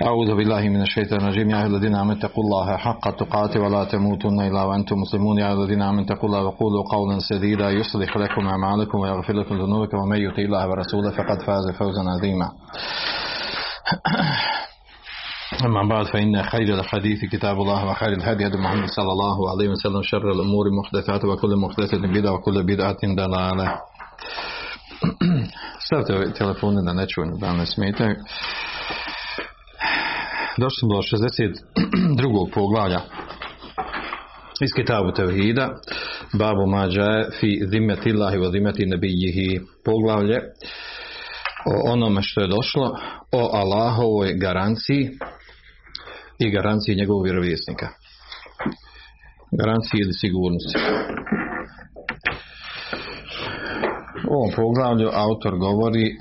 أعوذ بالله من الشيطان الرجيم. يا أيها الذين آمنوا اتقوا الله حق تقاته ولا تموتن إلا وأنتم مسلمون. يا أيها الذين آمنوا اتقوا الله وقولوا قولا سديدا يصلح لكم أعمالكم ويغفر لكم ذنوبكم. ومن يطع الله ورسوله فقد فاز فوزا عظيما. أما بعد فإن خير الحديث كتاب الله وخير الهدي هدي محمد صلى الله عليه وسلم. شر الأمور محدثات وكل محدثة بدعة وكل بدعة ضلالة. Stavite telefone da ne čujem, da ne smetaju. Došli do 62. poglavlja iz Kitabu Tevhida. Babu Mađaje fi zimetillahi wa zimeti nebijihi. Poglavlje o onome što je došlo o Allahovoj garanciji i garanciji njegovog vjerovjesnika. Garanciji ili sigurnosti. U ovom poglavlju autor govori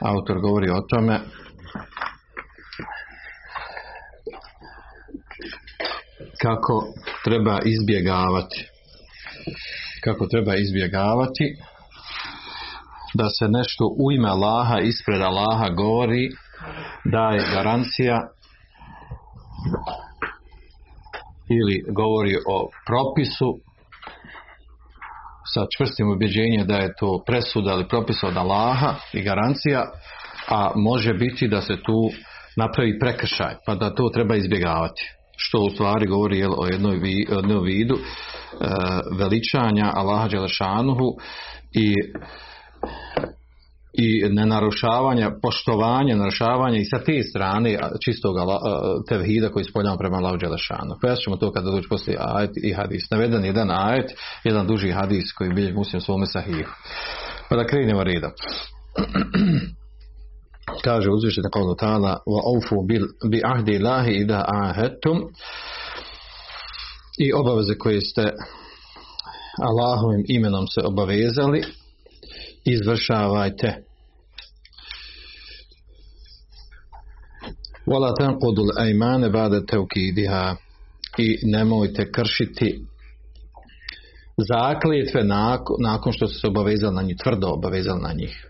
autor govori o tome kako treba izbjegavati. Kako treba izbjegavati da se nešto u ime Allaha ispred Allaha govori da je garancija ili govori o propisu sa čvrstim ubjeđenjem da je to presuda ili propis od Allaha i garancija, a može biti da se tu napravi prekršaj, pa da to treba izbjegavati što u stvari govori jel, o jednoj, jednoj vidu e, veličanja Allaha Đelešanuhu i i nenarušavanja, poštovanja, narušavanja i sa te strane čistog tevhida koji spoljamo prema Allahu Đelešanu. Pojasnit ćemo to kada dođe poslije ajet i hadis. Naveden jedan ajet, jedan duži hadis koji bilje muslim svome sahihu. Pa da krenemo redom. kaže uzvišena kao ta'ala wa aufu bi ahdi lahi ida ahedtum i obaveze koje ste Allahovim imenom se obavezali izvršavajte. Wala tanqudu al-aymane ba'da tawkidiha. I nemojte kršiti zakljetve nakon, nakon što ste se obavezali na njih, tvrdo obavezali na njih.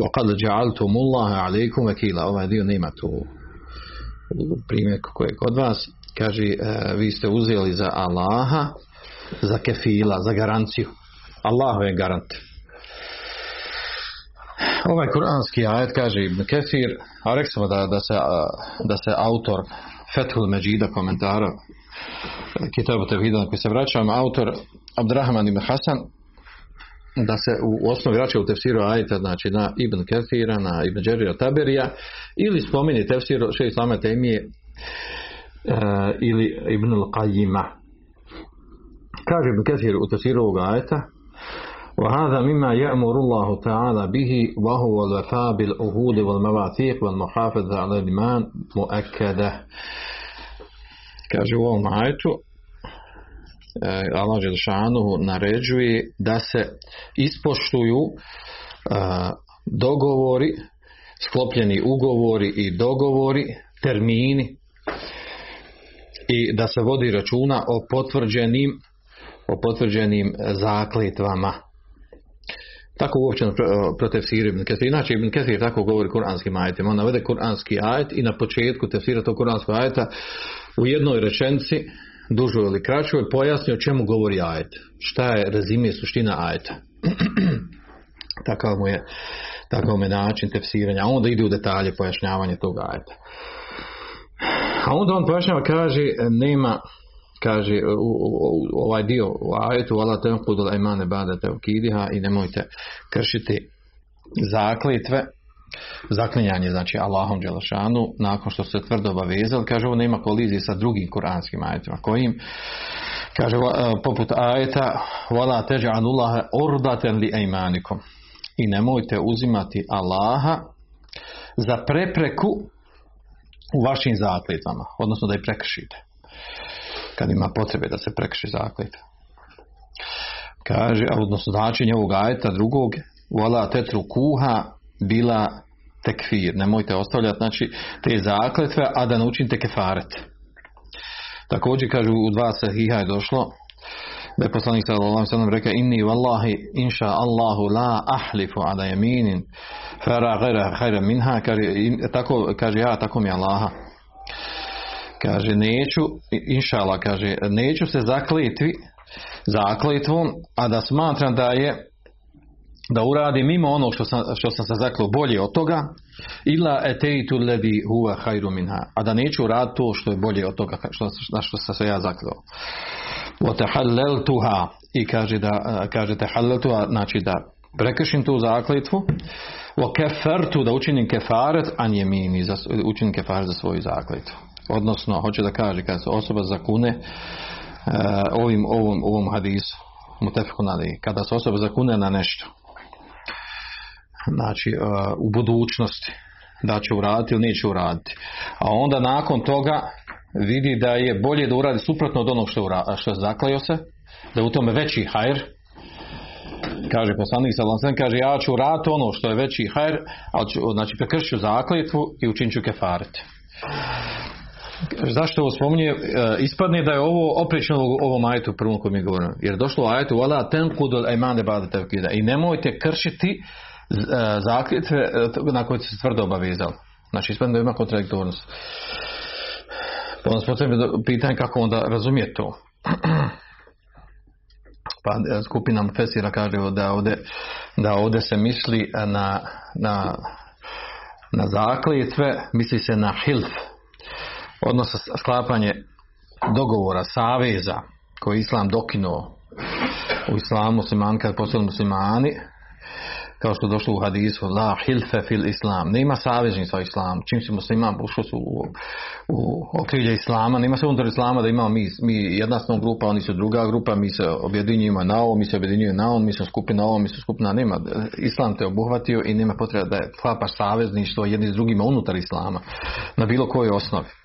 وقد جعلتم الله عليكم وكيلا Ovaj dio nema tu primjer koji je kod vas. Kaže, e, vi ste uzeli za Allaha, za kefila, za garanciju. Allah je garant. Ovaj kuranski ajet kaže Ibn Kefir, a reksamo da, da, se, da se autor Fethul Međida komentara Kitabu Tevhida koji se vraćam, autor Abdrahman ibn Hasan da se u osnovi vraća u tefsiru ajeta, znači na Ibn Kefira, na Ibn Đerira Taberija, ili spomeni tefsiru še Islama Temije uh, ili Ibn Al-Qajima. Kaže Ibn Kefir u tefsiru ovog ajeta, وهذا مما يأمر الله تعالى به وهو الوفاء بالعهود والمواثيق والمحافظة على الإيمان مؤكدة kaže u ovom ajetu Allah Đelšanuhu naređuje da se ispoštuju dogovori, sklopljeni ugovori i dogovori, termini i da se vodi računa o potvrđenim o potvrđenim zakletvama. Tako uopće protiv Siri ibn Kesir. Inače ibn Kesir tako govori kuranskim ajetima. On navede kuranski ajet i na početku tefsira tog kuranskog ajeta u jednoj rečenci dužu ili kraću je pojasnio čemu govori ajet. Šta je rezime suština ajeta. takav mu je takav mu je način tefsiranja. Onda ide u detalje pojašnjavanje tog ajeta. A onda on pojašnjava kaže nema kaže u, u, u ovaj dio u ajetu ala tenqudul imane bada tevkidiha i nemojte kršiti zakletve zaklinjanje znači Allahom Đelešanu nakon što se tvrdo obavezali kaže ovo nema kolizije sa drugim kuranskim ajetima kojim kaže poput ajeta wala teđa'anullaha urdaten li ejmanikom i nemojte uzimati Allaha za prepreku u vašim zakljetvama, odnosno da ih prekršite. Kad ima potrebe da se prekrši zakljetva. Kaže, odnosno značenje ovog ajeta drugog, vola tetru kuha bila tekfir. Nemojte ostavljati znači, te zakletve, a da ne učinite kefaret. Također kažu u dva sahiha je došlo da je poslanik sallallahu sellem rekao inni wallahi insha Allahu la ahlifu ala yaminin fara ghayra khayra minha kaže tako kaže ja tako mi Allaha kaže neću inša Allah kaže neću se zakletvi zakletvom a da smatram da je da uradi mimo ono što sam, što sam se zaklo bolje od toga. Ila eteitu ledi huwa hajru minha. A da neću raditi to što je bolje od toga što, na što sam se ja zakleo. Tuha i kaže da kaže tehalleltuha znači da prekršim tu zakletvu o kefertu da učinim kefaret an jemini za, učinim kefaret za svoju zakletvu odnosno hoće da kaže kad se osoba zakune e, ovim ovom, ovom hadisu mutefku kada se osoba zakune na nešto znači uh, u budućnosti da će uraditi ili neće uraditi a onda nakon toga vidi da je bolje da uradi suprotno od onog što, ura, što je zakleo se, da je u tome veći hajr, kaže poslanik sallallahu kaže ja ću uraditi ono što je veći hajr, ali ću, znači prekršću zakljetvu i učinit ću kefaret. Zašto ovo spominje? E, ispadne da je ovo oprično ovom ajetu prvom kojem je govorimo. Jer došlo u ajetu tenqudul aymane ba'da tawkida. I nemojte kršiti e, zakljetve e, na koje se tvrdo obavezali. Znači ispadne da ima kontradiktornost. Pa nas potrebno pitanje kako onda razumije to. Pa skupina Fesira kaže da ovdje, da ovdje se misli na, na, na zakljetve, misli se na hilf, odnosno sklapanje dogovora, saveza koji Islam dokinuo u islamu muslimani kad postali muslimani kao što došlo u hadisu la hilfe fil islam. Nema saveznica u islamu. Čim se musliman ušli su u, u okrilje islama. Nema se unutar islama da imamo mi, mi jedna smo grupa oni su druga grupa mi se objedinjujemo na ovo mi se objedinjujemo na ovo mi smo skupina ovo mi smo skupina nema. Islam te obuhvatio i nema potreba da klapaš savezništvo jedni s drugima unutar islama na bilo kojoj osnovi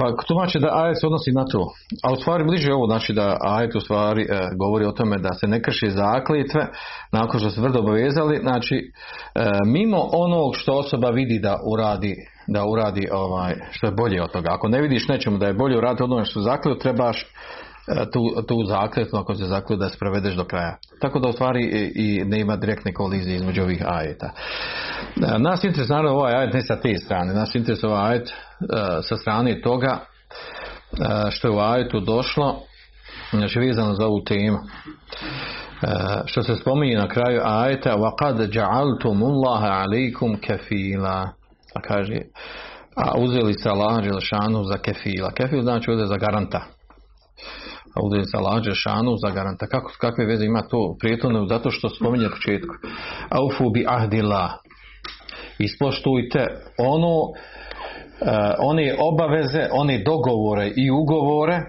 Pa tumače da ajet se odnosi na to. A u stvari bliže ovo, znači da ajet u stvari e, govori o tome da se ne krši zakljetve nakon što se tvrdo obavezali, znači e, mimo onog što osoba vidi da uradi da uradi ovaj, što je bolje od toga. Ako ne vidiš nečemu da je bolje uraditi od onoga što zaklju, trebaš e, tu, tu zakljetnu ako se zaklju da sprovedeš do kraja. Tako da u stvari i, ne ima direktne kolizije između ovih ajeta. E, nas interesuje naravno ovaj ajet ne sa te strane, nas interesuje ovaj ajet sa strane toga e, što je u ajetu došlo znači vezano za ovu temu e, što se spominje na kraju ajeta وَقَدْ جَعَلْتُمُ اللَّهَ عَلَيْكُمْ كَفِيلًا a kaže a uzeli se Allah Đelšanu za kefila kefil znači ovdje za garanta a uzeli se Allah Đelšanu za garanta Kako, kakve veze ima to prijetovno zato što spominje u početku aufu bi ahdila ispoštujte ono uh, one obaveze, one dogovore i ugovore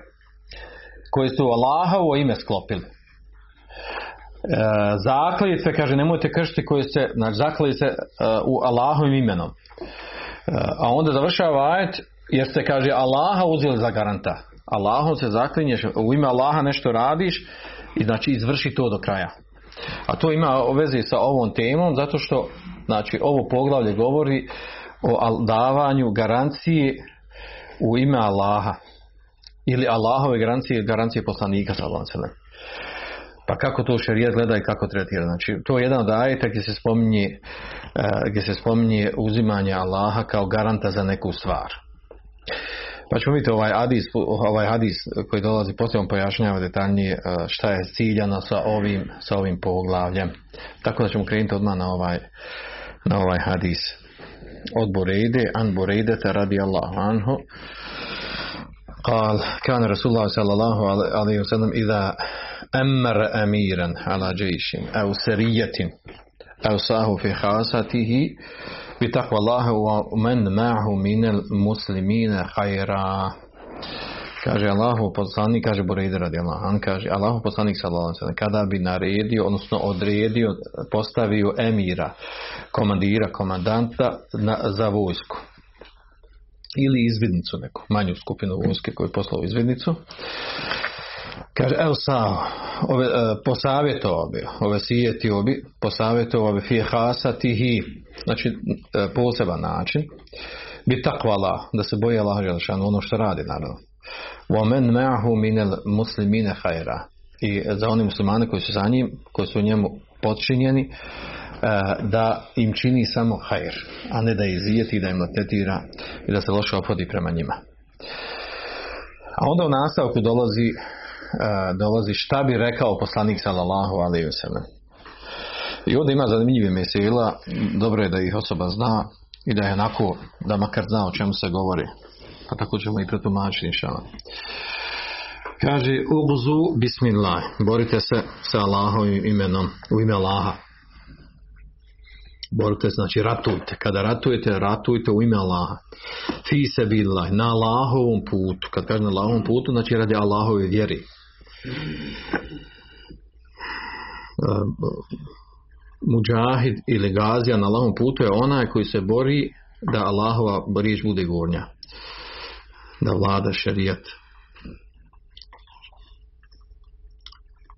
koje su Allahovo ime sklopili. Uh, zakljetve, kaže, nemojte kršiti koje se, znači zaklali se uh, u Allahovim imenom. Uh, a onda završava ajet, jer se kaže Allaha uzeli za garanta. Allahom se zaklinješ, u ime Allaha nešto radiš i znači izvrši to do kraja. A to ima veze sa ovom temom zato što znači ovo poglavlje govori o davanju garancije u ime Allaha ili Allahove garancije garancije poslanika sallallahu Pa kako to šerijat gleda i kako tretira? Znači, to je jedan od ajeta gdje se spominje, uh, gdje se spominje uzimanje Allaha kao garanta za neku stvar. Pa ćemo vidjeti ovaj hadis, ovaj hadis koji dolazi posljedno pojašnjava detaljnije šta je ciljano sa ovim, sa ovim poglavljem. Tako da ćemo krenuti odmah na ovaj, na ovaj hadis od Burejde an Burejdete radijallahu anhu. قال كان رسول الله صلى الله عليه وسلم إذا أمر أميرا على جيش أو سرية أوصاه في خاصته بتقوى الله ومن معه من المسلمين خيرا Kaže Allahu poslanik, kaže Borejde radi Allah, kaže Allahu poslanik sallallahu kada bi naredio, odnosno odredio, postavio emira, komandira, komandanta na, za vojsku ili izvidnicu neku, manju skupinu vojske koju je poslao izvidnicu. Kaže, evo ove, e, posavjetovao bi, ove sijetio bi, posavjetovao bi fije hasatihi, znači e, poseban način, bi takvala, da se boje Allah ono što radi naravno. وَمَنْ مَعْهُ مِنَ الْمُسْلِمِينَ خَيْرًا I za oni muslimane koji su za njim, koji su njemu podčinjeni, e, da im čini samo hajr, a ne da izijeti, da im latetira i da se loše opodi prema njima. A onda u nastavku dolazi e, dolazi šta bi rekao poslanik sallallahu alaihi wasallam. I ovdje ima zanimljive mesela, dobro je da ih osoba zna i da je onako, da makar zna o čemu se govori. Pa tako ćemo i pretumačiti inšala. Kaže, uguzu bismillah, borite se sa Allahovim imenom, u ime Allaha. Borite se, znači ratujte. Kada ratujete, ratujte u ime Allaha. Fi se billah, na Allahovom putu. Kad kaže na Allahovom putu, znači radi Allahove vjeri. Muđahid ili gazija na Allahovom putu je onaj koji se bori da Allahova riječ bude gornja. Da vlada šerijat.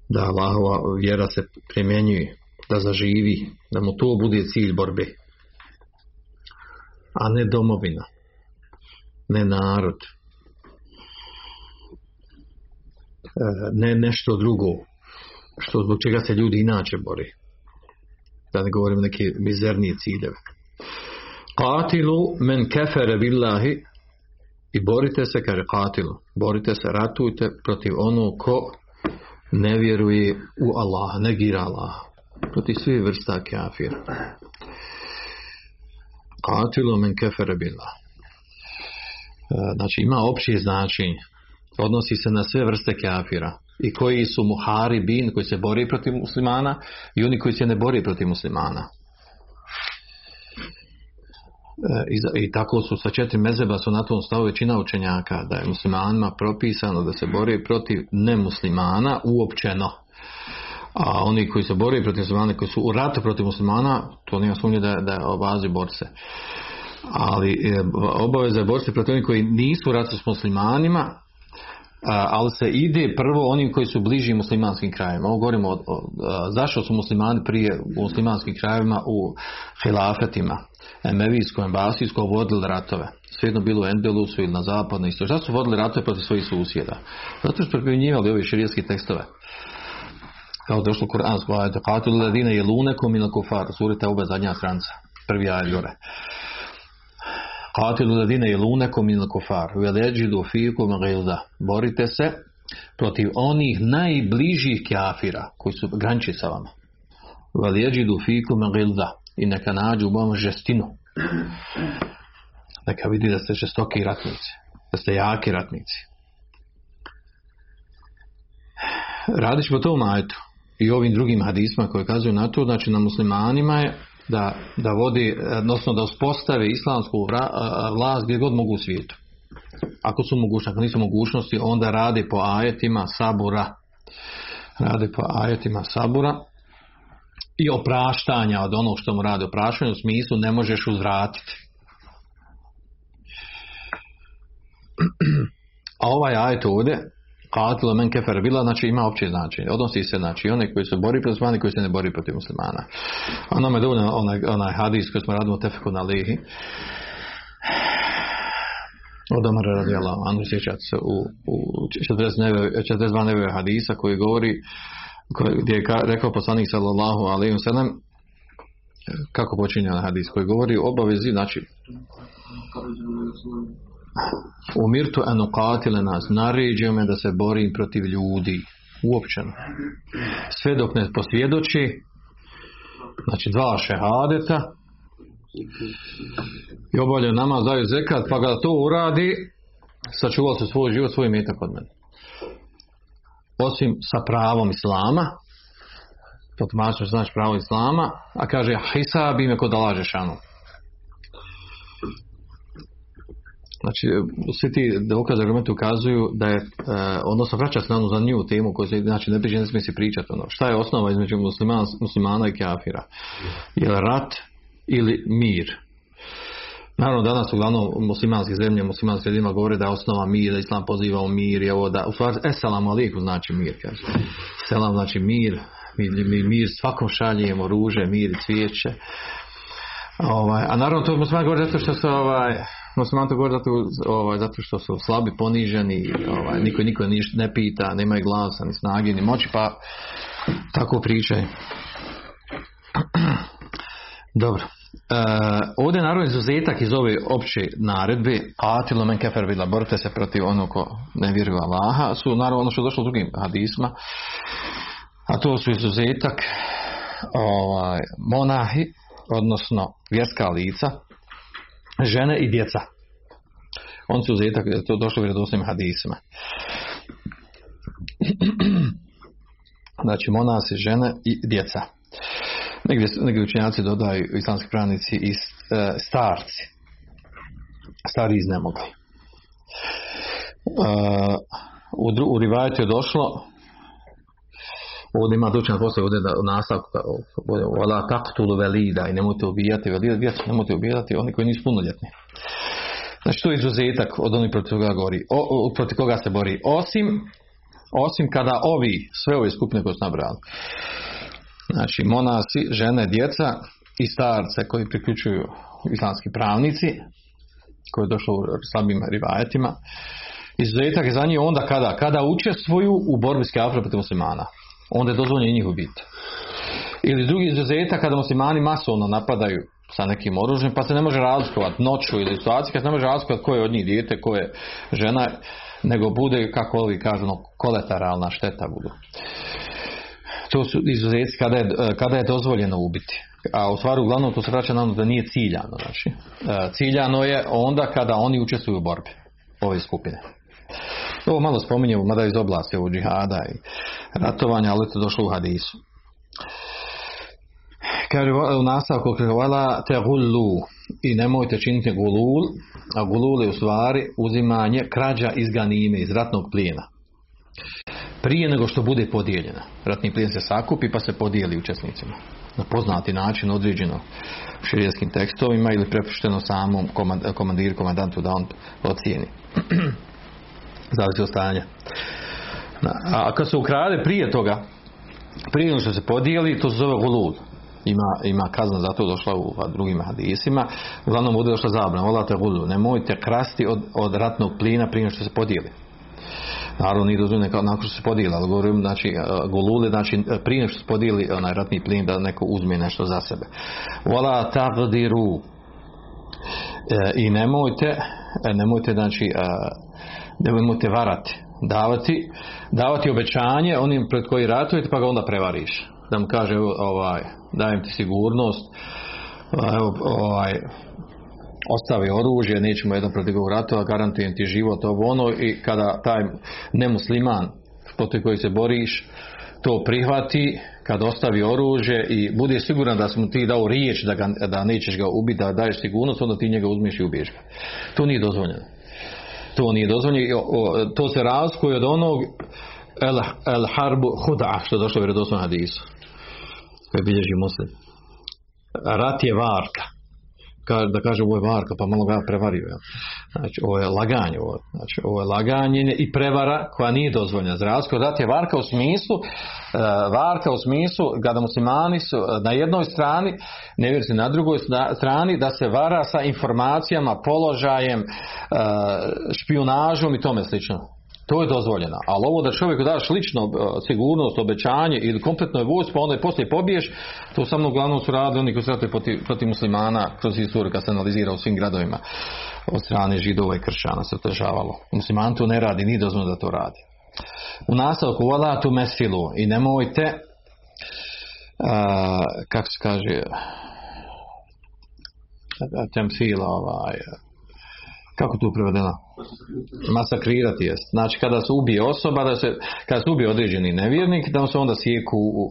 Da Allahova vjera se primjenjuje. Da zaživi. Da mu to bude cilj borbe. A ne domovina. Ne narod. Ne nešto drugo. Što zbog čega se ljudi inače bori da ne govorim neke mizernije ciljeve. Qatilu men kefere billahi i borite se, kaže qatilu, borite se, ratujte protiv onog ko ne vjeruje u Allaha, negira Allaha. Protiv svih vrsta kafira. Qatilu men kefere billahi. Znači ima opće značenje. Odnosi se na sve vrste kafira i koji su muhari bin koji se bori protiv muslimana i oni koji se ne bori protiv muslimana e, i, i tako su sa četiri mezeba su na tom stavu većina učenjaka da je muslimanima propisano da se bori protiv nemuslimana uopćeno. A oni koji se bori protiv muslimana koji su u ratu protiv muslimana to nema sumnje da, da obazi borce. Ali e, obaveza je borci protiv onih koji nisu u ratu s muslimanima ali se ide prvo onim koji su bliži muslimanskim krajevima. Ovo govorimo o, o, zašto su muslimani prije u muslimanskim krajevima u hilafetima, emevijskom, embasijskom vodili ratove. Svejedno bilo u Endelusu ili na zapadnoj isto. Zašto su vodili ratove protiv svojih susjeda? Zato što primjenjivali ove širijske tekstove. Kao došlo kuransko ajde. Katul ladine je lunekom ili kufar. Surite obe zadnja stranca. Prvi ajde gore. Qatilu ladine jelunekom min kufar. Veleđidu fikum gilda. Borite se protiv onih najbližih kafira koji su granči sa vama. Veleđidu fikum gilda. I neka nađu u vam žestinu. Neka vidi da ste žestoki ratnici. Da ste jaki ratnici. Radiš po tom ajetu i ovim drugim hadisma koji kazuju na to, znači na muslimanima je da, da vodi, odnosno da uspostave islamsku vlast gdje god mogu u svijetu. Ako su mogućnosti, ako nisu mogućnosti, onda radi po ajetima sabura. Radi po ajetima sabura i opraštanja od onog što mu radi opraštanje u smislu ne možeš uzvratiti. A ovaj ajet ovdje Qatila men kefer bila, znači ima opće značenje. Odnosi se znači one koji se bori protiv muslimana koji se ne bori protiv muslimana. A nam je dovoljno onaj, onaj hadis koji smo radili u tefeku na lihi. Od Omara radijala, Anu sjećat se u, u 42 neve hadisa koji govori gdje je rekao poslanik sallallahu alaihi sallam kako počinje hadis koji govori o obavezi, znači umirtu en uqatile nas, naređio me da se borim protiv ljudi, uopćeno. Sve dok ne posvjedoči, znači dva šehadeta, i obavlja namaz, daju zekat, pa ga to uradi, sačuvao se svoj život, svoj metak od mene. Osim sa pravom Islama, to tumačno znači pravo Islama, a kaže, hisab ime kod Allah Žešanu. Znači, svi ti dokaze argumenti ukazuju da je, e, odnosno vraća se na onu temu koju se, znači, ne priče, ne smije se pričati. Ono. Šta je osnova između muslimana, muslimana i kafira? Je li rat ili mir? Naravno, danas uglavnom muslimanske zemlje, muslimanske ljudima govore da je osnova mir, da islam poziva u mir, je ovo da, u stvari, esalamu aliku znači mir, kaže. Selam znači mir, mi, mi mir svakom šaljemo ruže, mir i cvijeće. Ovaj, a naravno to muslimani govore zato što su ovaj, muslimani to govore zato, ovaj, zato što su slabi, poniženi, ovaj, niko niko niš, ne pita, nemaju glasa, ni snage, ni moći, pa tako pričaju. Dobro. E, ovdje je naravno izuzetak iz ove opće naredbe Atilo men kefer bila borite se protiv onog ko ne vjeruje Allaha su naravno ono što je došlo u drugim hadisma a to su izuzetak ovaj, monahi odnosno vjerska lica žene i djeca on su izuzetak to došlo u vjerodostojnim hadisma znači monasi žene i djeca Negdje, negdje učenjaci dodaju islamski pravnici i e, starci. Stari iznemogli. E, u, u rivajetu je došlo ovdje ima dučan posle ovdje u nastavku vola taktulu velida i nemojte ubijati velida, djecu nemojte ubijati oni koji nisu punoljetni. Znači to je izuzetak od onih protiv koga, gori, o, protiv koga se bori. Osim, osim kada ovi, sve ove skupine koje su nabrali, znači monasi, žene, djeca i starce koji priključuju islamski pravnici koji je došlo u slabim rivajetima izuzetak je za njih onda kada kada učestvuju u borbi s protiv muslimana onda je dozvoljeno i njih ubiti ili drugi izuzetak kada muslimani masovno napadaju sa nekim oružjem pa se ne može razlikovati noću ili situaciju kad se ne može razlikovati ko je od njih dijete, ko je žena nego bude kako ovi kažu no, kolateralna šteta budu to su izuzeci kada je, kada je dozvoljeno ubiti. A u stvari uglavnom to se vraća na ono da nije ciljano. Znači, e, ciljano je onda kada oni učestvuju u borbi ove skupine. Ovo malo spominjemo, mada iz oblasti ovog džihada i ratovanja, ali to došlo u hadisu. Kaže u nastavku hvala te gullu i nemojte činiti gulul, a gulul je u stvari uzimanje krađa iz ganime, iz ratnog plijena prije nego što bude podijeljena. Ratni plijen se sakupi pa se podijeli učesnicima. Na poznati način određeno u tekstovima ili prepušteno samom komandiru, komandantu da on ocijeni. Zavisi od stanja. A kad se ukrade prije toga, prije što se podijeli, to se zove gulul. Ima, ima kazna za to došla u drugim hadisima. Uglavnom bude došla zabrana. Volate gulul. Nemojte krasti od, od ratnog plina prije što se podijeli. Naravno nije dozvoljeno nakon što se podijeli, ali govorim znači e, golule, znači e, prije što se podijeli onaj ratni plin da neko uzme nešto za sebe. Wala taqdiru e, i nemojte nemojte znači nemojte varati davati davati obećanje onim pred koji ratujete pa ga onda prevariš da mu kaže ovaj dajem ti sigurnost ovaj ostavi oružje, nećemo jedan protiv ratova, garantujem ti život, ovo ono i kada taj nemusliman protiv koji se boriš to prihvati, kad ostavi oružje i bude siguran da smo ti dao riječ da, ga, da nećeš ga ubiti, da daješ sigurnost, onda ti njega uzmeš i ubiješ ga. To nije dozvoljeno. To nije dozvoljeno. To se razkuje od onog el, el harbu huda, što je došlo u vjerodostojnom hadisu. Koji bilježi muslim. Rat je varka da kaže ovo je varka pa malo ga prevario ja. znači ovo je laganje ovo, znači ovo je laganje i prevara koja nije dozvoljena za razliku da je varka u smislu uh, varka u smislu kada muslimani su na jednoj strani nevjernici na drugoj strani da se vara sa informacijama položajem uh, špionažom i tome slično to je dozvoljeno. Ali ovo da čovjeku daš lično e, sigurnost, obećanje ili kompletno je vojsko, pa onda je poslije pobiješ, to samo uglavnom su radili oni koji su radili protiv, protiv muslimana kroz istoriju kad se analizira u svim gradovima od strane židova i kršćana se otežavalo. Musliman to ne radi, ni dozvoljeno da to radi. U nastavku voda tu mesfilu i nemojte a, kako se kaže temfila ovaj kako tu prevedeno? Masakrirati jest. Znači kada se ubije osoba, da se, kada se ubije određeni nevjernik, da se onda sjeku uh,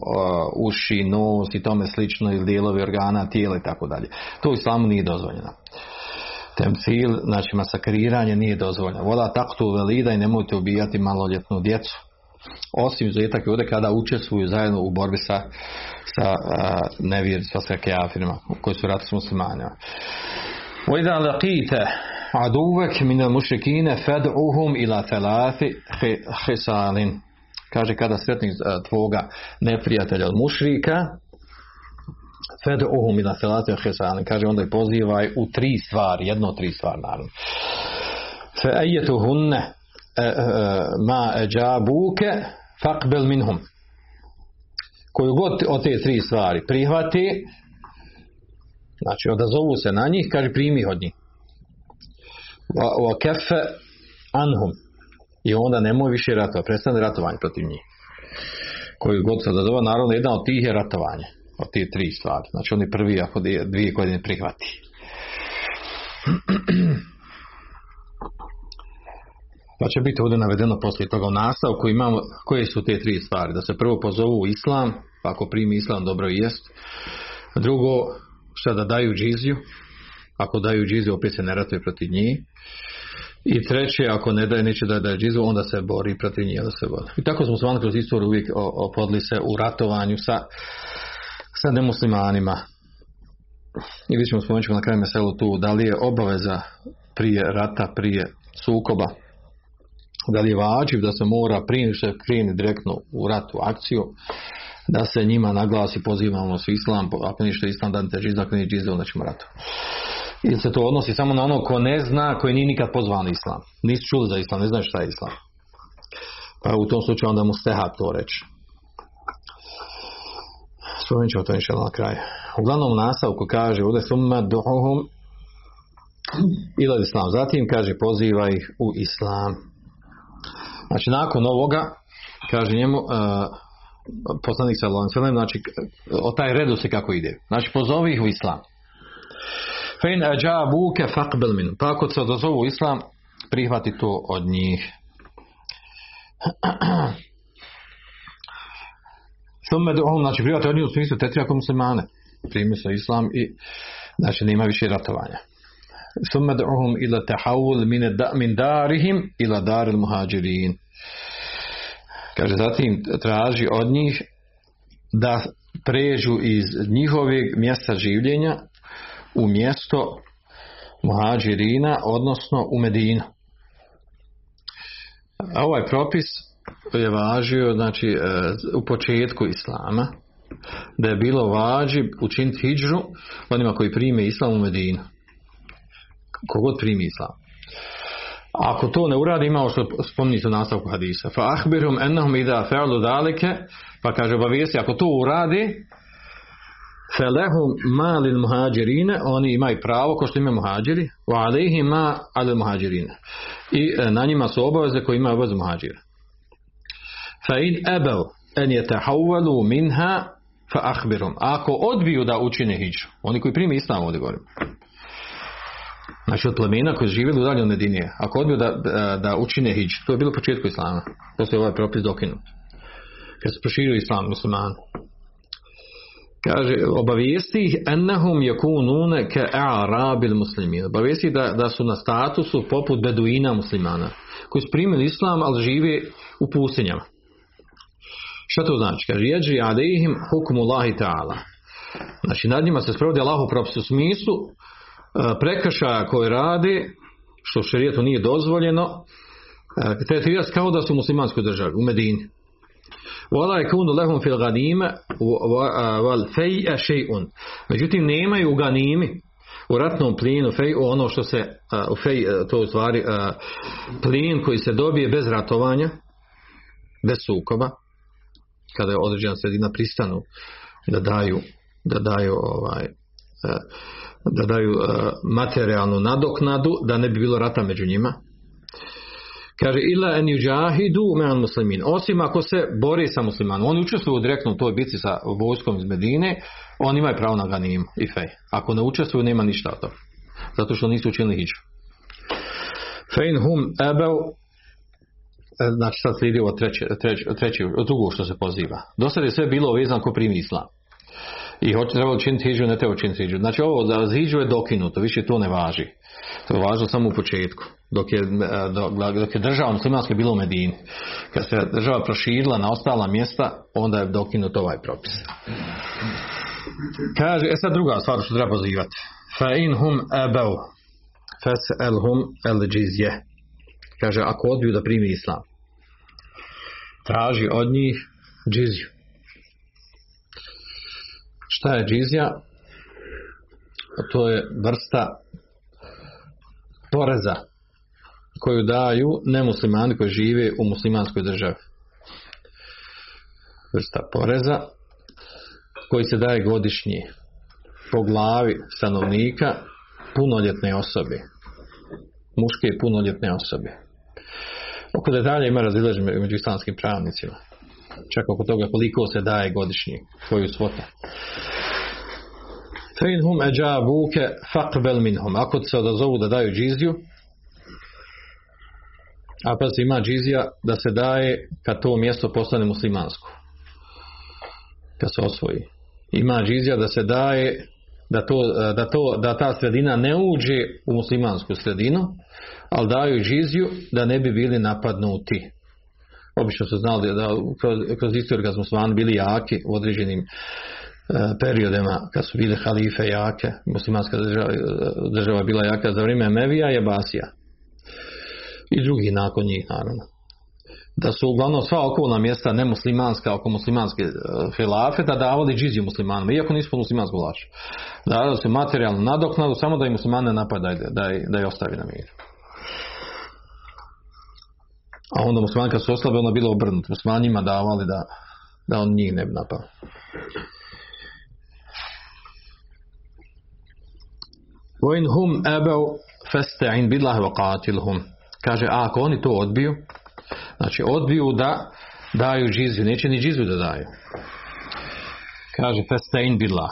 uši, nos i tome slično ili dijelovi organa, tijela i tako dalje. To u islamu nije dozvoljeno. Temcil, znači masakriranje nije dozvoljeno. Vola taktu velida i nemojte ubijati maloljetnu djecu. Osim izuzetak je ovdje kada učestvuju zajedno u borbi sa, sa nevjericima, sa kjafirima koji su ratu s muslimanima. وإذا لقيت aduvek minel mušikine fed'uhum ila felati hisalin. Kaže kada sretni e, tvoga neprijatelja od mušrika, fed'uhum ila felati hisalin. Kaže onda je pozivaj u tri stvari, jedno tri stvari naravno. Fe'ejetuhunne e, e, ma eđabuke faqbel minhum. Koju god od te tri stvari prihvati, znači odazovu se na njih, kaže primi od njih. Kefe anhum. I onda nemoj više ratova, prestane ratovanje protiv njih. Koji god se odazova, naravno, jedan od tih je ratovanje. Od tih tri stvari. Znači, oni prvi, ako dvije godine prihvati. Pa će biti ovdje navedeno poslije toga u nastavku imamo koje su te tri stvari. Da se prvo pozovu u islam, pa ako primi islam dobro jest. Drugo, šta da daju džiziju, ako daju džiziju opet se ne ratuje protiv njih. I treće, ako ne daje, neće da daje džiziju, onda se bori protiv njih, da se bori. I tako smo svani kroz istoriju uvijek opodli se u ratovanju sa, sa nemuslimanima. I vi ćemo spomenuti na kraju meselu tu, da li je obaveza prije rata, prije sukoba, da li je vađiv da se mora prije što kreni direktno u ratu akciju, da se njima naglasi pozivamo su islam, ako ništa islam dan te džizda, ako nije džizda, onda ćemo ratu. Ili se to odnosi samo na ono ko ne zna, koji nije nikad pozvan islam. Nisu čuli za islam, ne znaju šta je islam. Pa u tom slučaju onda mu steha to reći. Spomenut ćemo to inšala na kraju. Uglavnom nastavku kaže ovdje summa duhuhum ila islam. Zatim kaže poziva ih u islam. Znači nakon ovoga kaže njemu uh, poslanik alejhi znači o taj redu se kako ide. Znači pozovi ih u islam. Fein ajabuke faqbal min. Pa ako se odazovu islam, prihvati to od njih. Thumme duhum, znači prihvati od njih u smislu tetri ako muslimane. Primi se islam i znači nema više ratovanja. Thumme duhum ila tahawul min, min darihim ila daril muhađirin. Kaže, zatim traži od njih da pređu iz njihovih mjesta življenja u mjesto muhađirina, odnosno u Medinu. A ovaj propis je važio znači, e, u početku Islama, da je bilo vađi učiniti hijđu onima koji prime Islam u Medinu. Kogod primi Islam. Ako to ne uradi, imao što spominjete u nastavku hadisa. Fa ahbirum ennahum ida fe'lu dalike, pa kaže obavijesti, ako to uradi, felehum malil muhađirine, oni imaju pravo, ko što imaju muhađiri, wa alihi ma alil muhađirine. I e, na njima su obaveze koje imaju obaveze muhađira. Fa in ebel en je minha fa ahbirum. Ako odbiju da učine hiđu, oni koji primi islam ovdje govorim, Znači od plemena koji su živjeli u daljom Medinije. Ako odbiju da, da, da učine hijđ, to je bilo početku Islama. Poslije ovaj propis dokinut. Kad se proširio Islam musliman. Kaže, obavijesti ih ennahum yakunune ke a'rabil muslimin. Obavijesti da, da su na statusu poput beduina muslimana. Koji su primili Islam, ali žive u pustinjama. Šta to znači? Kaže, jeđi alejhim hukmu Allahi ta'ala. Znači, nad njima se sprovodi Allahu propis u smislu prekršaja koje rade, što šerijetu nije dozvoljeno, tretirati kao da su u muslimanskoj državi, u Medini. Wala yakunu lahum fil ghanima wal fay'a shay'un. Međutim nemaju u ganimi u ratnom plinu fej ono što se u fej to u stvari plin koji se dobije bez ratovanja bez sukoba kada je određena sredina pristanu da daju da daju ovaj da daju materijalnu nadoknadu da ne bi bilo rata među njima kaže ila en yujahidu me'an muslimin osim ako se bori sa muslimanom. Oni učestvuju direktno u toj bici sa vojskom iz Medine. Oni imaju pravo na ganim i fej. Ako ne učestvuju nema ništa od toga. Zato što nisu učinili hiđu fein hum ebel znači sad slijedi ovo treće, treće, treće, drugo što se poziva. Do sad je sve bilo vezano ko primi islam. I hoće treba učiniti hijđu, ne treba učiniti hijđu. Znači ovo za hijđu je dokinuto, više to ne važi. To je važno samo u početku. Dok je, dok, dok je država muslimanska bila u Medini. Kad se država proširila na ostala mjesta, onda je dokinut ovaj propis. Kaže, e sad druga stvar što treba pozivati. Fa in hum ebeu fes el hum el džizje. Kaže, ako odbiju da primi islam, traži od njih džizju. Šta je džizja? To je vrsta poreza koju daju nemuslimani koji žive u muslimanskoj državi. Vrsta poreza koji se daje godišnji po glavi stanovnika punoljetne osobe. Muške i punoljetne osobe. Oko detalja ima razilaženje među islamskim pravnicima. Čak oko toga koliko se daje godišnji, koju eđabuke faqbel minhum. Ako se odazovu da daju džiziju, a pa se ima džizija da se daje kad to mjesto postane muslimansko. Kad se osvoji. Ima džizija da se daje da, to, da, to, da ta sredina ne uđe u muslimansku sredinu, ali daju džiziju da ne bi bili napadnuti. Obično su znali da kroz, kroz istoriju kad smo bili jaki u određenim e, periodima kad su bile halife jake, muslimanska država, država bila jaka za vrijeme Mevija je Basija I drugi nakon njih naravno. Da su uglavnom sva okolna mjesta nemuslimanska oko muslimanske hilafe da davali džiziju muslimanima, iako nisu po muslimansku vlaš. Da se materijalno nadoknadu samo da i muslimane napadaju, da, da je ostavi na miru. A onda muslimani kad su oslabe, onda bilo obrnuto. Muslimani njima davali da, da on njih ne bi napao. وَإِنْ هُمْ أَبَوْ فَاسْتَعِنْ بِاللَّهِ وَقَاتِلْهُمْ Kaže, a ako oni to odbiju, znači odbiju da daju džiziju, neće ni džiziju da daju. Kaže, festein bila.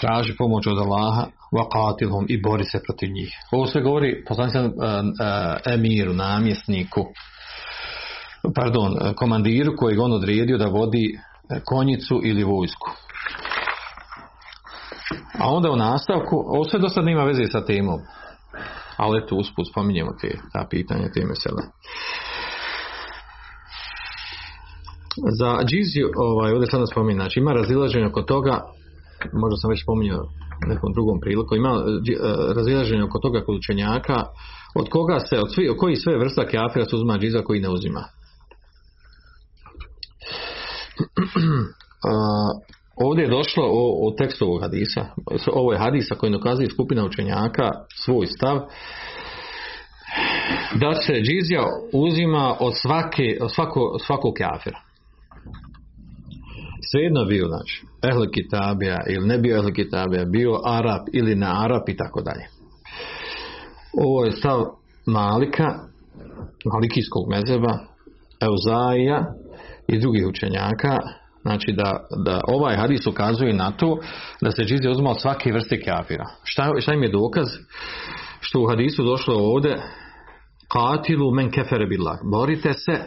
Traži pomoć od Allaha, vakatilhom i bori se protiv njih. Ovo se govori poslanik e, e, emiru, namjesniku, pardon, komandiru koji on odredio da vodi e, konjicu ili vojsku. A onda u nastavku, ovo sve do sad nema veze sa temom, ali eto usput spominjemo te, ta pitanja, te mesele. Za džiziju, ovaj, ovdje sad spominje, znači ima razilaženje oko toga, možda sam već spominjao nekom drugom priliku, ima razilaženje oko toga kod učenjaka, od koga se, od, svi, od koji sve vrsta kafira se uzima džiza koji ne uzima. Ovdje je došlo o, o tekstu ovog hadisa. Ovo je hadisa koji dokazuje skupina učenjaka svoj stav da se džizija uzima od svake, od svako, svakog kafira. Svejedno bio, znači, ehl kitabija ili ne bio ehl kitabija, bio Arab ili na Arab i tako dalje. Ovo je stav Malika, Malikijskog mezeba, Euzaija i drugih učenjaka, Znači da, da ovaj hadis ukazuje na to da se džizija uzima od svake vrste kafira. Šta, šta im je dokaz? Što u hadisu došlo ovdje Katilu men kefere billah. Borite se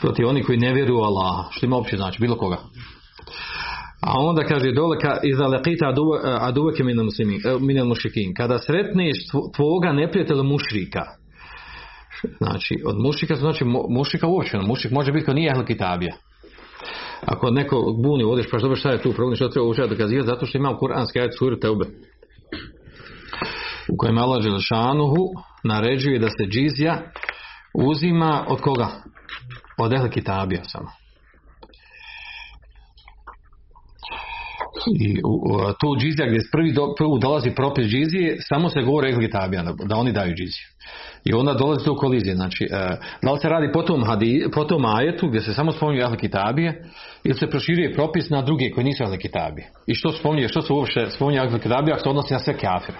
protiv onih koji ne vjeruju Allaha. Što ima uopće znači? Bilo koga. A onda kaže dole ka iza laqita aduveke minal muslimin minal mušrikin. Kada sretneš tvoga neprijatelja mušrika. Znači od mušrika znači mušrika uopće, mušrik može biti kao nije ehl kitabija. Ako neko buni odeš pa dobro šta je tu problem, što treba učiti dokazivati, zato što imam kuranski ajet suru Teube. U kojem Allah Đelešanuhu naređuje da se džizija uzima od koga? Od ehl kitabija samo. I tu džizija gdje prvi do, dolazi propis džizije, samo se govori kitabija, da oni daju džiziju. I onda dolazi do kolizije. Znači, e, da li se radi po tom, hadi, po tom ajetu gdje se samo spominju ehl kitabije ili se proširuje propis na druge koji nisu ehl kitabije. I što spominje, što se uopšte spominje ehl kitabije ako se odnosi na sve kafire.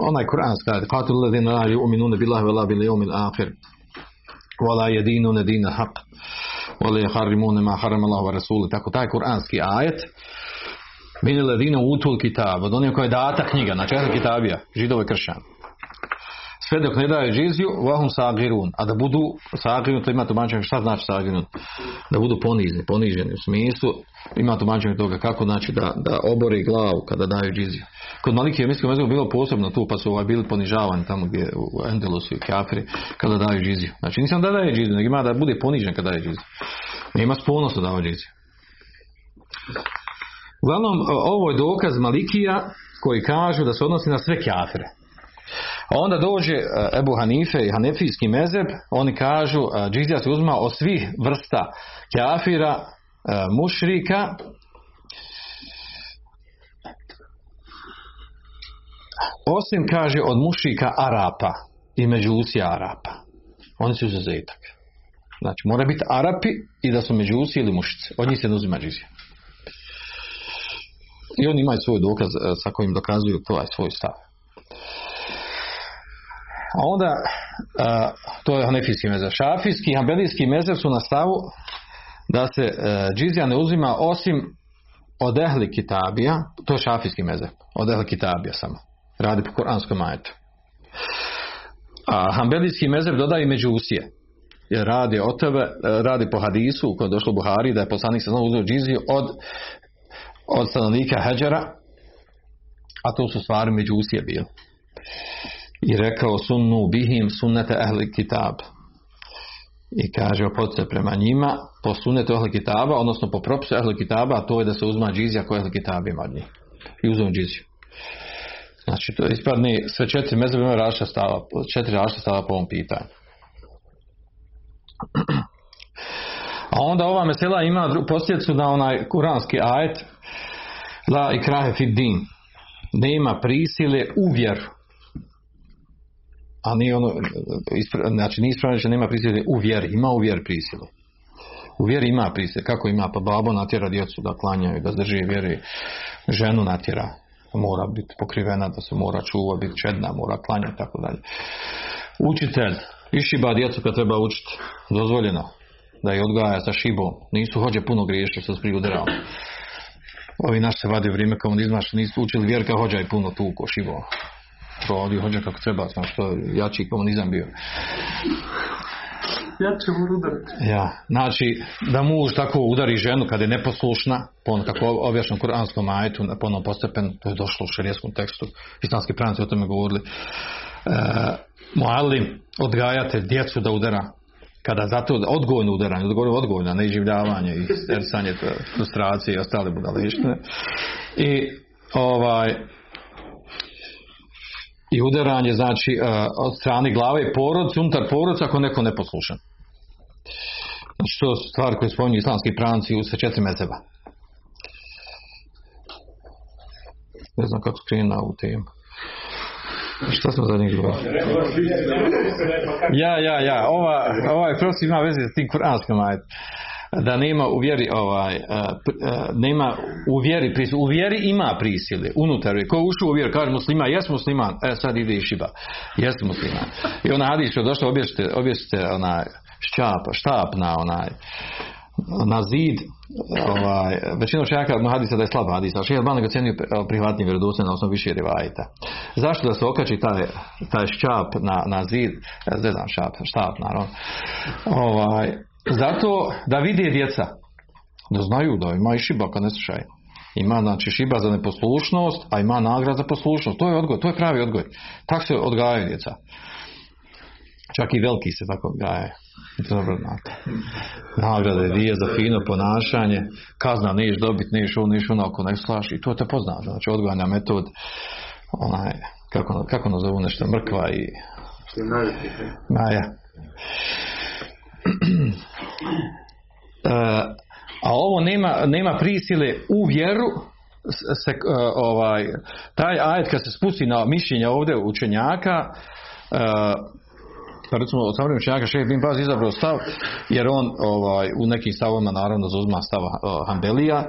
onaj Kur'an kaže qatil ladina la yu'minuna billahi wala bil yawmil akhir wala yadinuna din haq wala yuharrimuna ma harrama Allah wa rasuluhu tako taj kuranski ajet. Min ladina utul kitab od onih koji je data knjiga znači kitabija židove kršćani sve dok ne daju džiziju, vahum sagirun, a da budu sagirun, to ima tumačenje, šta znači sagirun? Da budu ponizni, poniženi u smislu, ima tumačenje toga kako znači da, da obori glavu kada daju džiziju. Kod Maliki je mislim je bilo posebno tu, pa su ovaj bili ponižavani tamo gdje u Endelusu i Kafri kada daju džiziju. Znači nisam da daje džiziju, nego ima da bude ponižen kada daje džiziju. Nema s ponosom dao džiziju. Uglavnom, ovo je dokaz Malikija koji kažu da se odnosi na sve kafire. A onda dođe e, Ebu Hanife i Hanefijski mezeb, oni kažu e, džizija se uzma od svih vrsta kafira, e, mušrika, osim kaže od mušrika Arapa i međusija Arapa. Oni su izuzetak. Znači mora biti Arapi i da su međusi ili mušice. Od njih se ne uzima džizija. I oni imaju svoj dokaz sa kojim dokazuju to svoj stav. A onda, to je hanefijski mezer. Šafijski i hambelijski mezer su na stavu da se e, džizija ne uzima osim od ehli kitabija, to je šafijski mezer, od ehli kitabija samo. Radi po koranskom majetu. A hambelijski mezer dodaje među usije. Jer radi o tebe, e, radi po hadisu koji je došlo u Buhari da je poslanik se uzeo džiziju od, od stanovnika Heđara, a to su stvari među usije bili i rekao sunnu bihim sunnete ehli kitab. I kaže opoce prema njima po sunnetu ehli kitaba, odnosno po propisu ehli kitaba, a to je da se uzma džizija koja ehli kitab ima od njih. I uzmem džiziju. Znači, to ispadne sve četiri mezebe imaju različita stava, četiri različita stava po ovom pitanju. A onda ova mesela ima posljedicu na onaj kuranski ajet la i krahe fid din. Nema prisile u vjeru a nije ono, ispra, znači nije ispravno nema prisile u vjeri, ima u vjeri prisilu. U vjeri ima prisile, kako ima, pa babo natjera djecu da klanjaju, da zdrži vjeri, ženu natjera, mora biti pokrivena, da se mora čuva, biti čedna, mora klanjati, tako dalje. Učitelj, išiba djecu kad treba učiti, dozvoljeno, da je odgaja sa šibom, nisu hođe puno griješiti sa sprijuderama. Ovi naši se vade vrijeme komunizma što nisu učili vjerka hođa i puno tuko šibom provodio hođa kako treba, znam što jači komunizam bio. Jače Ja, znači da muž tako udari ženu kad je neposlušna, po kako objašnjam kuranskom majetu, po onom postepen, to je došlo u šarijeskom tekstu, islamski pravnici o tome govorili. E, Mualim odgajate djecu da udara kada zato odgojno udaranje, odgojno odgojno, ne iživljavanje i stersanje, frustracije i ostale budalištine. I ovaj, i udaranje znači e, od strane glave porodca, unutar porodca ako neko ne poslušan. Znači to su stvari koje spominju islamski pravnici u četiri mezeba. Ne znam kako krenu na temu. Šta smo za njih govorili? Ja, ja, ja. Ova, ovaj prosti ima veze s tim kuranskim da nema u vjeri ovaj, uh, uh, nema u vjeri prisile. U vjeri ima prisile unutar. Ko ušao u vjeru, kaže muslima, jes musliman, e sad ide i šiba. Jes musliman. I ona hadis što došlo obješite, obješite onaj šćap, štap na onaj na zid ovaj, većina učenjaka hadisa da je slab hadis, a šehel Banak ocenio prihvatni vjerodostojno na osnovu više rivajita. Zašto da se okači taj, taj šćap na, na zid, ne znam šap, štap naravno, ovaj, zato da vide djeca, da znaju da ima i šiba kad ne slušaju. Ima znači šiba za neposlušnost, a ima nagrad za poslušnost. To je odgoj, to je pravi odgoj. Tako se odgajaju djeca. Čak i veliki se tako odgajaju. Dobro znate. Nagrada je za fino ponašanje, kazna neš dobit, neš ovo, neš ono ako ne slaš i to te pozna. Znači odgojna metod, onaj, kako, kako nazovu nešto, mrkva i... Maja. E, a ovo nema, nema prisile u vjeru se, uh, ovaj, taj ajet kad se spusti na mišljenje ovdje učenjaka uh, recimo od savremenih učenjaka šef bin Baz izabrao stav jer on ovaj, u nekim stavovima naravno zauzma stav uh, Hanbelija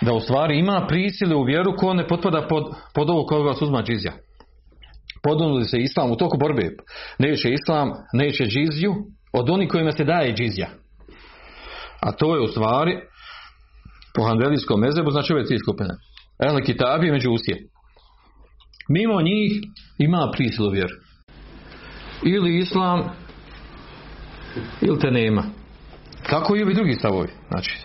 da u stvari ima prisile u vjeru ko ne potpada pod, pod ovo koga se uzma džizija. Podunuli se islam u toku borbe. Neće islam, neće džiziju od onih kojima se daje džizija. A to je u stvari po handelijskom mezebu znači ove tri skupine. Ele kitabi među usije. Mimo njih ima prisilu vjeru. ili islam ili te nema. Tako i ovi drugi stavovi. Znači,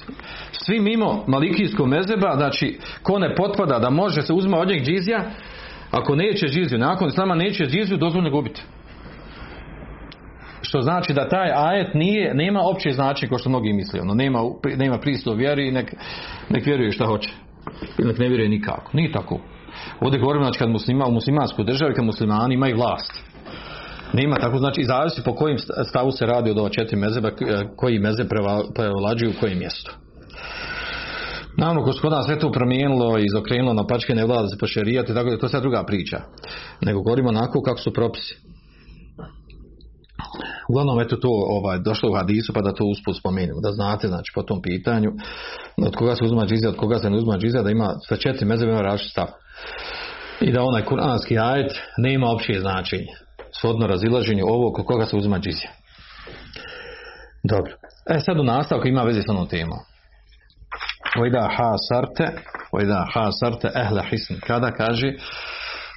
svi mimo malikijskog mezeba, znači, ko ne potpada da može se uzma od njeg džizija, ako neće džiziju, nakon islama neće džiziju, dozvoljno gubiti. Što znači da taj ajet nije, nema opće značenje kao što mnogi misle. Ono, nema, nema pristup vjeri, nek, nek vjeruje šta hoće. Ili nek ne vjeruje nikako. Nije tako. Ovdje govorimo znači kad muslima, u muslimanskoj državi kad muslimani imaju vlast. Nema tako, znači zavisi po kojim stavu se radi od ova četiri mezeba, koji meze prevlađuju u kojem mjestu. Naravno, gospoda sve to promijenilo i izokrenulo na pačke ne vlada se pošerijati, tako da to sve druga priča. Nego govorimo onako kako su propisi. Uglavnom, eto to ovaj, došlo u hadisu pa da to usput spomenemo, da znate znači po tom pitanju od koga se uzma džizija, od koga se ne uzma džizija, da ima sa četiri mezebe ima različit stav. I da onaj kuranski ajet ne ima opće značenje. Shodno razilaženju ovog od koga se uzma džizija. Dobro. E sad u nastavku ima veze s onom temom. Vojda ha sarte, vojda ha sarte ehle hisn. Kada kaže,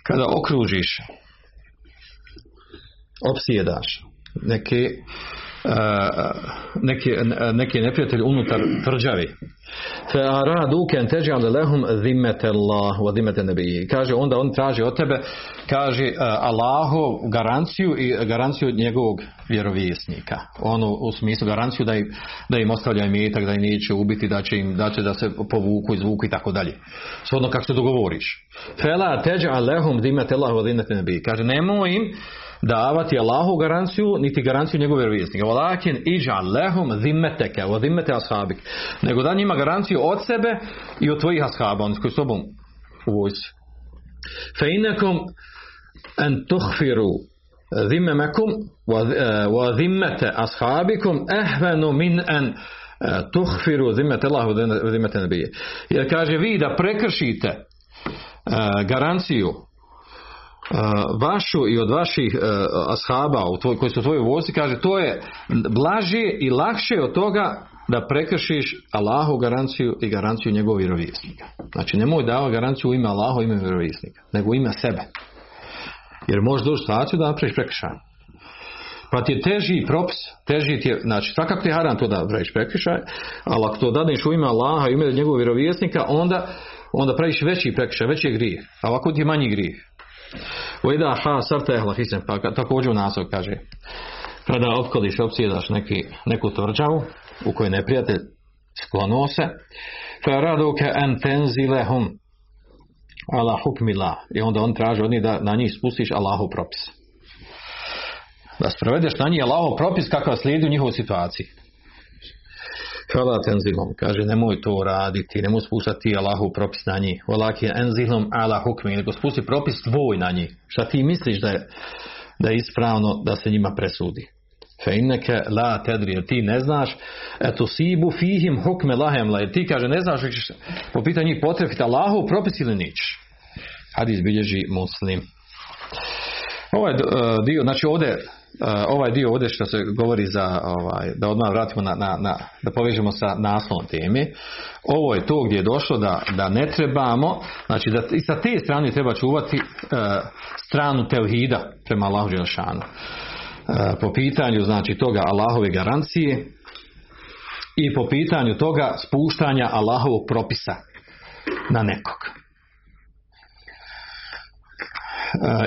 kada okružiš, opsjedaš neke neke, neke neprijatelji unutar tvrđavi. Fe aradu ken teđal lehum zimete Allah wa nebiji. Kaže, onda on traži od tebe, kaže Allahu garanciju i garanciju njegovog vjerovjesnika. Ono u smislu garanciju da im, da im ostavlja imetak, da im neće ubiti, da će im da, će da se povuku, izvuku i tako dalje. Shodno kako se dogovoriš. Fela teđal lehum zimete Allah wa nebiji. Kaže, nemoj im davati Allahu garanciju, niti garanciju njegove vjerovjesnika. Walakin iđal lehum zimmeteke, o zimmete ashabik. Nego da njima garanciju od sebe i od tvojih ashaba, oni koji s tobom u vojci. Fe innekom en tuhfiru zimmemekum wa zimmete ashabikum ehvenu min en tuhfiru zimmete Allahu wa zimmete nebije. Jer kaže vi da prekršite garanciju vašu i od vaših uh, ashaba u koji su u tvojoj vojsci kaže to je blaže i lakše od toga da prekršiš Allahu garanciju i garanciju njegovog vjerovjesnika. Znači nemoj dava garanciju u ime Allahu ime vjerovjesnika, nego u ime sebe. Jer možeš doći situaciju da napraviš prekršaj. Pa ti je teži propis, teži ti je, znači svakako ti haram to da praviš prekršaj, ali ako to dadneš u ime Allaha i ime njegovog vjerovjesnika, onda, onda praviš veći prekršaj, veći grijeh, a ovako ti je manji grijeh. Ujeda ha srte ehla hisem, pa također u naslov kaže kada opkoliš, opsjedaš neki, neku tvrđavu u kojoj neprijatelj sklonuo se fa raduke en tenzilehum ala hukmila i onda on traži od njih da na njih spustiš Allahu propis. Da sprovedeš na njih Allahu propis kakav slijedi u njihovoj situaciji Fala tenzilom, kaže nemoj to raditi, nemoj spustati Allahu propis na njih. Walaki enzilom ala hukmi, nego spusti propis tvoj na njih. Šta ti misliš da je, da je ispravno da se njima presudi? Fe inneke la tedri, ti ne znaš, eto sibu fihim hukme lahem la, jer ti kaže ne znaš po pitanju njih potrefiti Allahu propis ili nič. Hadis bilježi muslim. Ovaj dio, znači ovdje ovaj dio ovdje što se govori za ovaj, da odmah vratimo na, na, na, da povežemo sa naslovom teme. Ovo je to gdje je došlo da, da ne trebamo znači da i sa te strane treba čuvati uh, stranu tevhida prema Allahu Đelšanu uh, po pitanju znači toga Allahove garancije i po pitanju toga spuštanja Allahovog propisa na nekog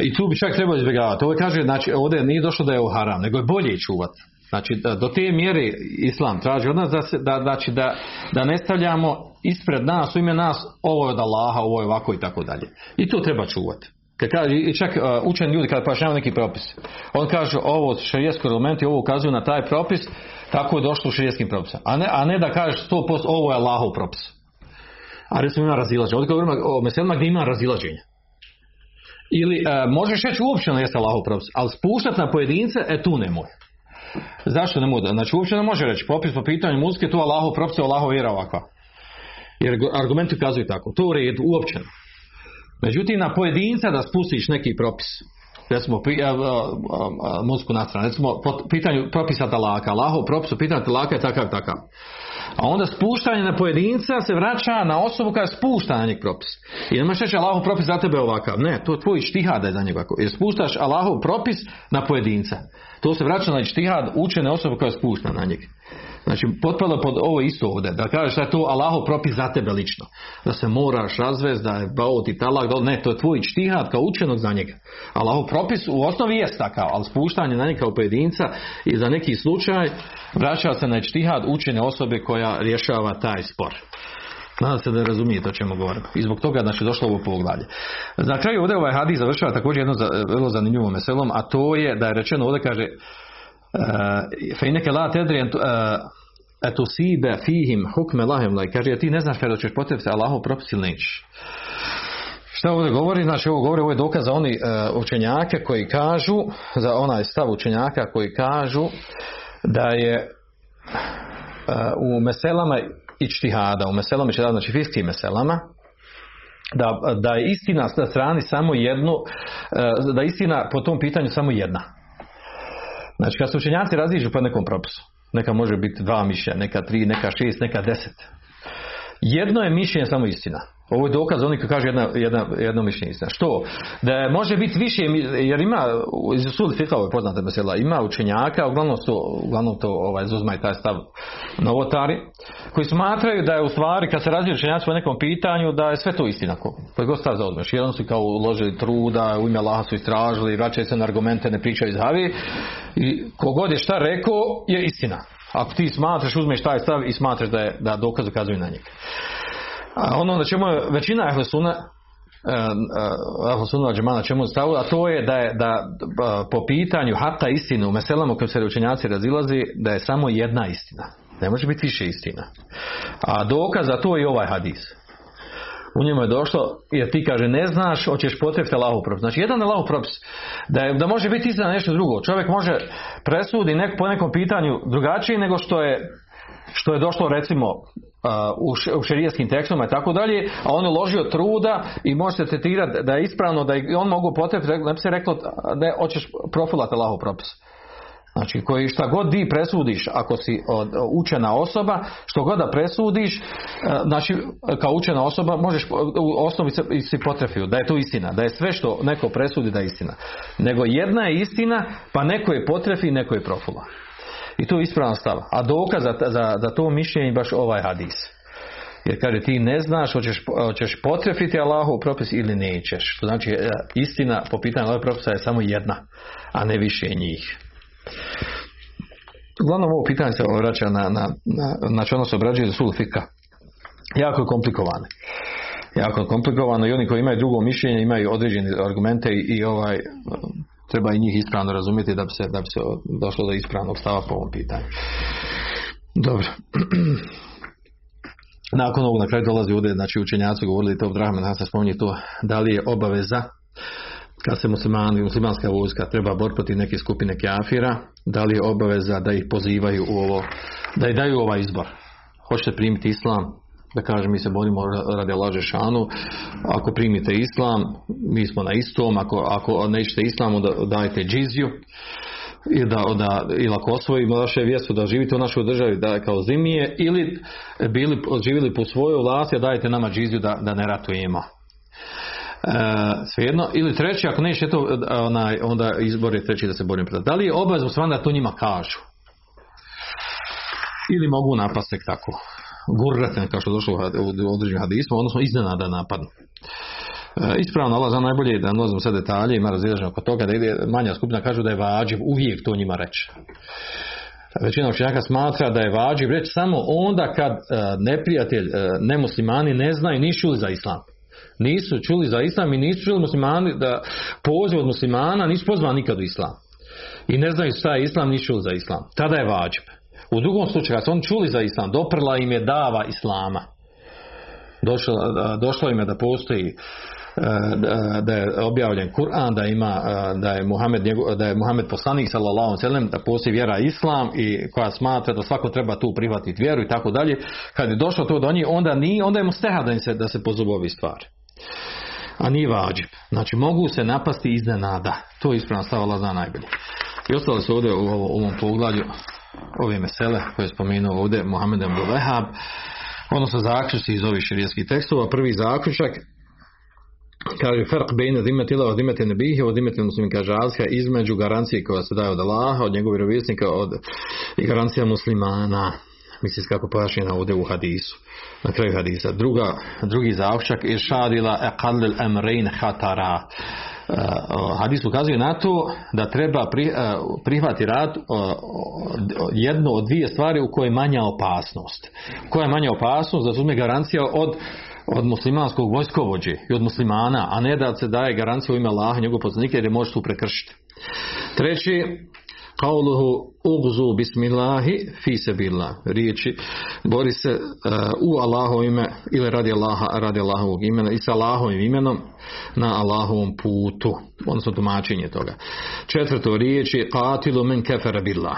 I tu bi čak trebalo izbjegavati. Ovo kaže, znači, ovdje nije došlo da je ovo haram, nego je bolje čuvati. Znači, da, do te mjere Islam traži od nas da, se, da, znači, da, da ne stavljamo ispred nas, u ime nas, ovo je od Allaha, ovo je ovako i tako dalje. I to treba čuvati. Kad kaže, čak uh, učeni ljudi kada pašnjava neki propis, on kaže ovo šarijesko elementi, ovo ukazuju na taj propis, tako je došlo u šarijeskim propisa. A ne, a ne da kažeš 100% ovo je Allahov propis. A recimo ima razilaženje. Ovdje govorimo o meselima gdje ima razilaženje. Ili e, možeš reći uopće ne jeste Allahov propis, ali spuštati na pojedince, e tu nemoj. Zašto ne može? Znači uopće ne može reći, popis po pitanju muzike, tu Allahov propis, Allahov vjera ovakva. Jer argumenti ukazuju tako. To u redu, uopće. Međutim, na pojedinca da spustiš neki propis, recimo muziku na stranu, recimo po pitanju propisa talaka, Allahov propis u pitanju talaka je takav takav. A onda spuštanje na pojedinca se vraća na osobu koja spušta na njeg propis. I ne možeš reći Allahov propis za tebe ovakav. Ne, to je tvoj štihad je za njega. Jer spuštaš Allahov propis na pojedinca. To se vraća na štihad učene osobe koja spušta na njeg. Znači, potpada pod ovo isto ovdje. Da kažeš da je to Allahov propis za tebe lično. Da se moraš razvesti, da je baut i talak. Ne, to je tvoj čtihad kao učenog za njega. Allahov propis u osnovi jest takav, ali spuštanje na njega kao pojedinca i za neki slučaj vraća se na čtihad učene osobe koja rješava taj spor. Nadam se da razumijete o čemu govorim. I zbog toga znači došlo ovo poglavlje. Na kraju ovdje ovaj hadis završava također jedno vrlo zanimljivom meselom, a to je da je rečeno ovdje kaže fe neke la tedri etu sibe fihim hukme lahem laj. Kaže, ti ne znaš kada ćeš potrebiti ili. Šta ovdje govori? Znači ovo govori, ovo je dokaz za oni uh, učenjake koji kažu, za onaj stav učenjaka koji kažu da je u meselama i čtihada, u meselama i čtihada, znači fiskim meselama, da, da je istina na strani samo jednu, da je istina po tom pitanju samo jedna. Znači kad se učenjaci raziđu po nekom propisu, neka može biti dva mišljenja, neka tri, neka šest, neka deset. Jedno je mišljenje samo istina. Ovo je dokaz oni koji kaže jedna, jedna, jedno mišljenje istina. Što? Da može biti više, jer ima, iz sud fikao je poznata mesela, ima učenjaka, uglavnom to, uglavnom to ovaj, zuzma i taj stav novotari, koji smatraju da je u stvari, kad se razvije učenjaci po nekom pitanju, da je sve to istina. Koji god stav zauzmeš. Jedan su kao uložili truda, u ime Allaha su istražili, vraćaju se na argumente, ne pričaju iz havi. I kogod je šta rekao, je istina. Ako ti smatraš, uzmeš taj stav i smatraš da, da dokaz ukazuju na njega. A ono na čemu je većina Ahlesuna Ahlesuna džemana čemu stavu, a to je da je da po pitanju hata istine u meselama u kojem se učenjaci razilazi, da je samo jedna istina. Ne može biti više istina. A dokaz za to je ovaj hadis. U njemu je došlo, jer ti kaže ne znaš, hoćeš potrebiti Allahu propis. Znači jedan Allahu propis, da, je, da može biti istina nešto drugo. Čovjek može presudi nek, po nekom pitanju drugačije nego što je što je došlo recimo u šerijskim tekstovima i tako dalje, a on je ložio truda i može se tretirati da je ispravno, da je on mogu potrebiti, ne bi se reklo da je, hoćeš profilati Allahu propis. Znači, koji šta god ti presudiš, ako si učena osoba, što god da presudiš, znači, kao učena osoba, možeš u osnovi si potrefio, da je to istina, da je sve što neko presudi da je istina. Nego jedna je istina, pa neko je potrefi, neko je profula. I to je ispravan stav. A dokaz za, za, za to mišljenje baš ovaj hadis. Jer kaže ti ne znaš hoćeš, hoćeš potrefiti Allahu propis ili nećeš. To znači istina po pitanju Allahov propisa je samo jedna, a ne više njih. Uglavnom ovo pitanje se vraća na, na, na, znači ono se obrađuje za sulfika. Jako je komplikovano. Jako je komplikovano i oni koji imaju drugo mišljenje imaju određene argumente i, ovaj treba i njih ispravno razumjeti da bi se, da bi se došlo do ispravnog stava po ovom pitanju. Dobro. Nakon ovog na kraju dolazi ovdje, znači učenjaci govorili to, Drahman Hasan spominje to, da li je obaveza kad se muslimani, muslimanska vojska treba bor protiv neke skupine kafira, da li je obaveza da ih pozivaju u ovo, da ih daju ovaj izbor. Hoćete primiti islam, da kaže mi se borimo radi laže šanu, ako primite islam, mi smo na istom, ako, ako nećete islamu, da dajte džiziju, i da, da, ili ako osvojimo vaše vjestu da živite u našoj državi da kao zimije ili bili živjeli po svojoj vlasti dajte nama džiziju da, da ne ratujemo svejedno. Ili treći ako neće to onaj, onda izbor je treći da se borimo da li je obavezno stvarno da to njima kažu? Ili mogu napasti tako? Gurrate kao što je došlo u određenim hadisma odnosno iznenada napadnu. E, ispravno Allah za najbolje da ne sve detalje, ima razilaženje oko toga da ide manja skupina kažu da je vađiv uvijek to njima reći. Većina učenjaka smatra da je vađiv reći samo onda kad e, neprijatelj, e, nemuslimani ne znaju ni čuli za islam. Nisu čuli za islam i nisu čuli muslimani da poziv od muslimana nisu pozvani nikad u islam. I ne znaju šta je islam, nisu čuli za islam. Tada je vađiv. U drugom slučaju, kad su oni čuli za islam, doprla im je dava islama. Došlo, došlo im je da postoji da je objavljen Kur'an, da ima da je Muhammed da je Muhammed poslanik sallallahu alejhi da postoji vjera islam i koja smatra da svako treba tu prihvatiti vjeru i tako dalje. Kad je došlo to do njih, onda ni onda je mu steha da se da se pozovu stvari. A nije vađib. Znači mogu se napasti iznenada. To je ispravna stava, Allah zna najbolje. I ostali su ovdje u ovom poglavlju ove mesele koje je spomenuo ovdje Mohamed Abdul Wahab, odnosno zaključci iz ovih širijskih tekstova. Prvi zaključak kaže farq bejne zimeti ila od zimeti nebihi od zimeti muslim kaže između garancije koja se daje od Allaha od njegovih vjerovjesnika od i garancija muslimana misli kako pojašnjena ovdje u hadisu na kraju hadisa druga, drugi zaključak je šadila eqallil emrein hatara Uh, hadis ukazuje na to da treba uh, prihvati rad uh, jednu od dvije stvari u kojoj je manja opasnost. Koja je manja opasnost da se uzme garancija od od muslimanskog vojskovođe i od muslimana, a ne da se daje garancija u ime Allaha njegov poslanika jer je može tu prekršiti. Treći, Kauluhu ugzu bismillahi fi sebillah. Riječi bori se uh, u Allahovo ime ili radi Allaha, radi Allahovog imena i sa Allahovim imenom na Allahovom putu. Odnosno tumačenje toga. Četvrto riječi qatilu men kefere billah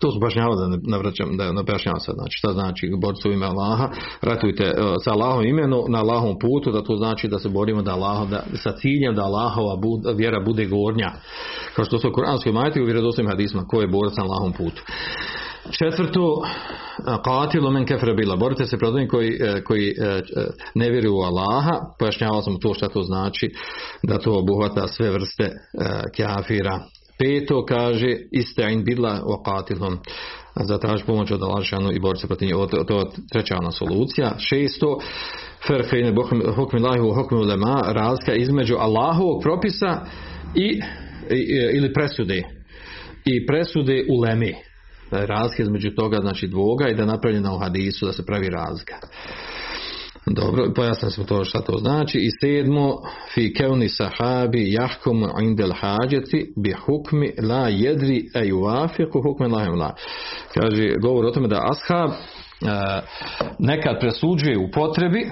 to su bašnjava da ne vraćam, da ne objašnjavam sad. Znači, šta znači borcu u ime Allaha? Ratujte uh, sa Allahom imenu na Allahom putu, da to znači da se borimo da Allah, da, sa ciljem da Allahova bud, vjera bude gornja. Kao što su u Kur'anskoj majti u vjerodostojnim hadisma, ko je borac na Allahom putu. Četvrto, qatilu men kefre bila. Borite se protiv koji, e, koji e, ne vjeruju u Allaha. Pojašnjavao sam to šta to znači, da to obuhvata sve vrste kafira Peto kaže istain bila waqatilhum zatraži pomoć od Allahšanu i boriti se protiv njih. To je treća ona solucija. Šesto, ferhejne hukmi lahi u hukmi ulema, razlika između Allahovog propisa i, ili presude. I presude ulemi. Razlika između toga, znači dvoga i da je napravljena u hadisu da se pravi razlika. Dobro, pojasnili smo to šta to znači. I sedmo, fi kevni sahabi jahkum indel hađeti bi hukmi la jedri e juvafiku hukmi la. Kaže, govor o tome da ashab nekad presuđuje u potrebi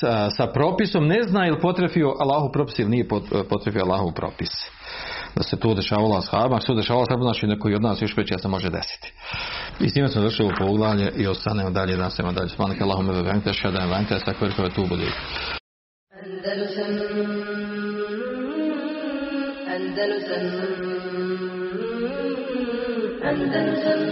sa, sa propisom, ne zna ili potrefio Allahu propis ili nije potrefio Allahu propis da se to dešavalo ashaba, što se dešavalo ashaba, znači neko od nas još već se može desiti. I s time smo došli u poglavlje i ostanemo dalje, da se dalje. Svanak Allahum ebe vente, šedem vente, stakver koje tu bude. Andalusam Andalusam Andalusam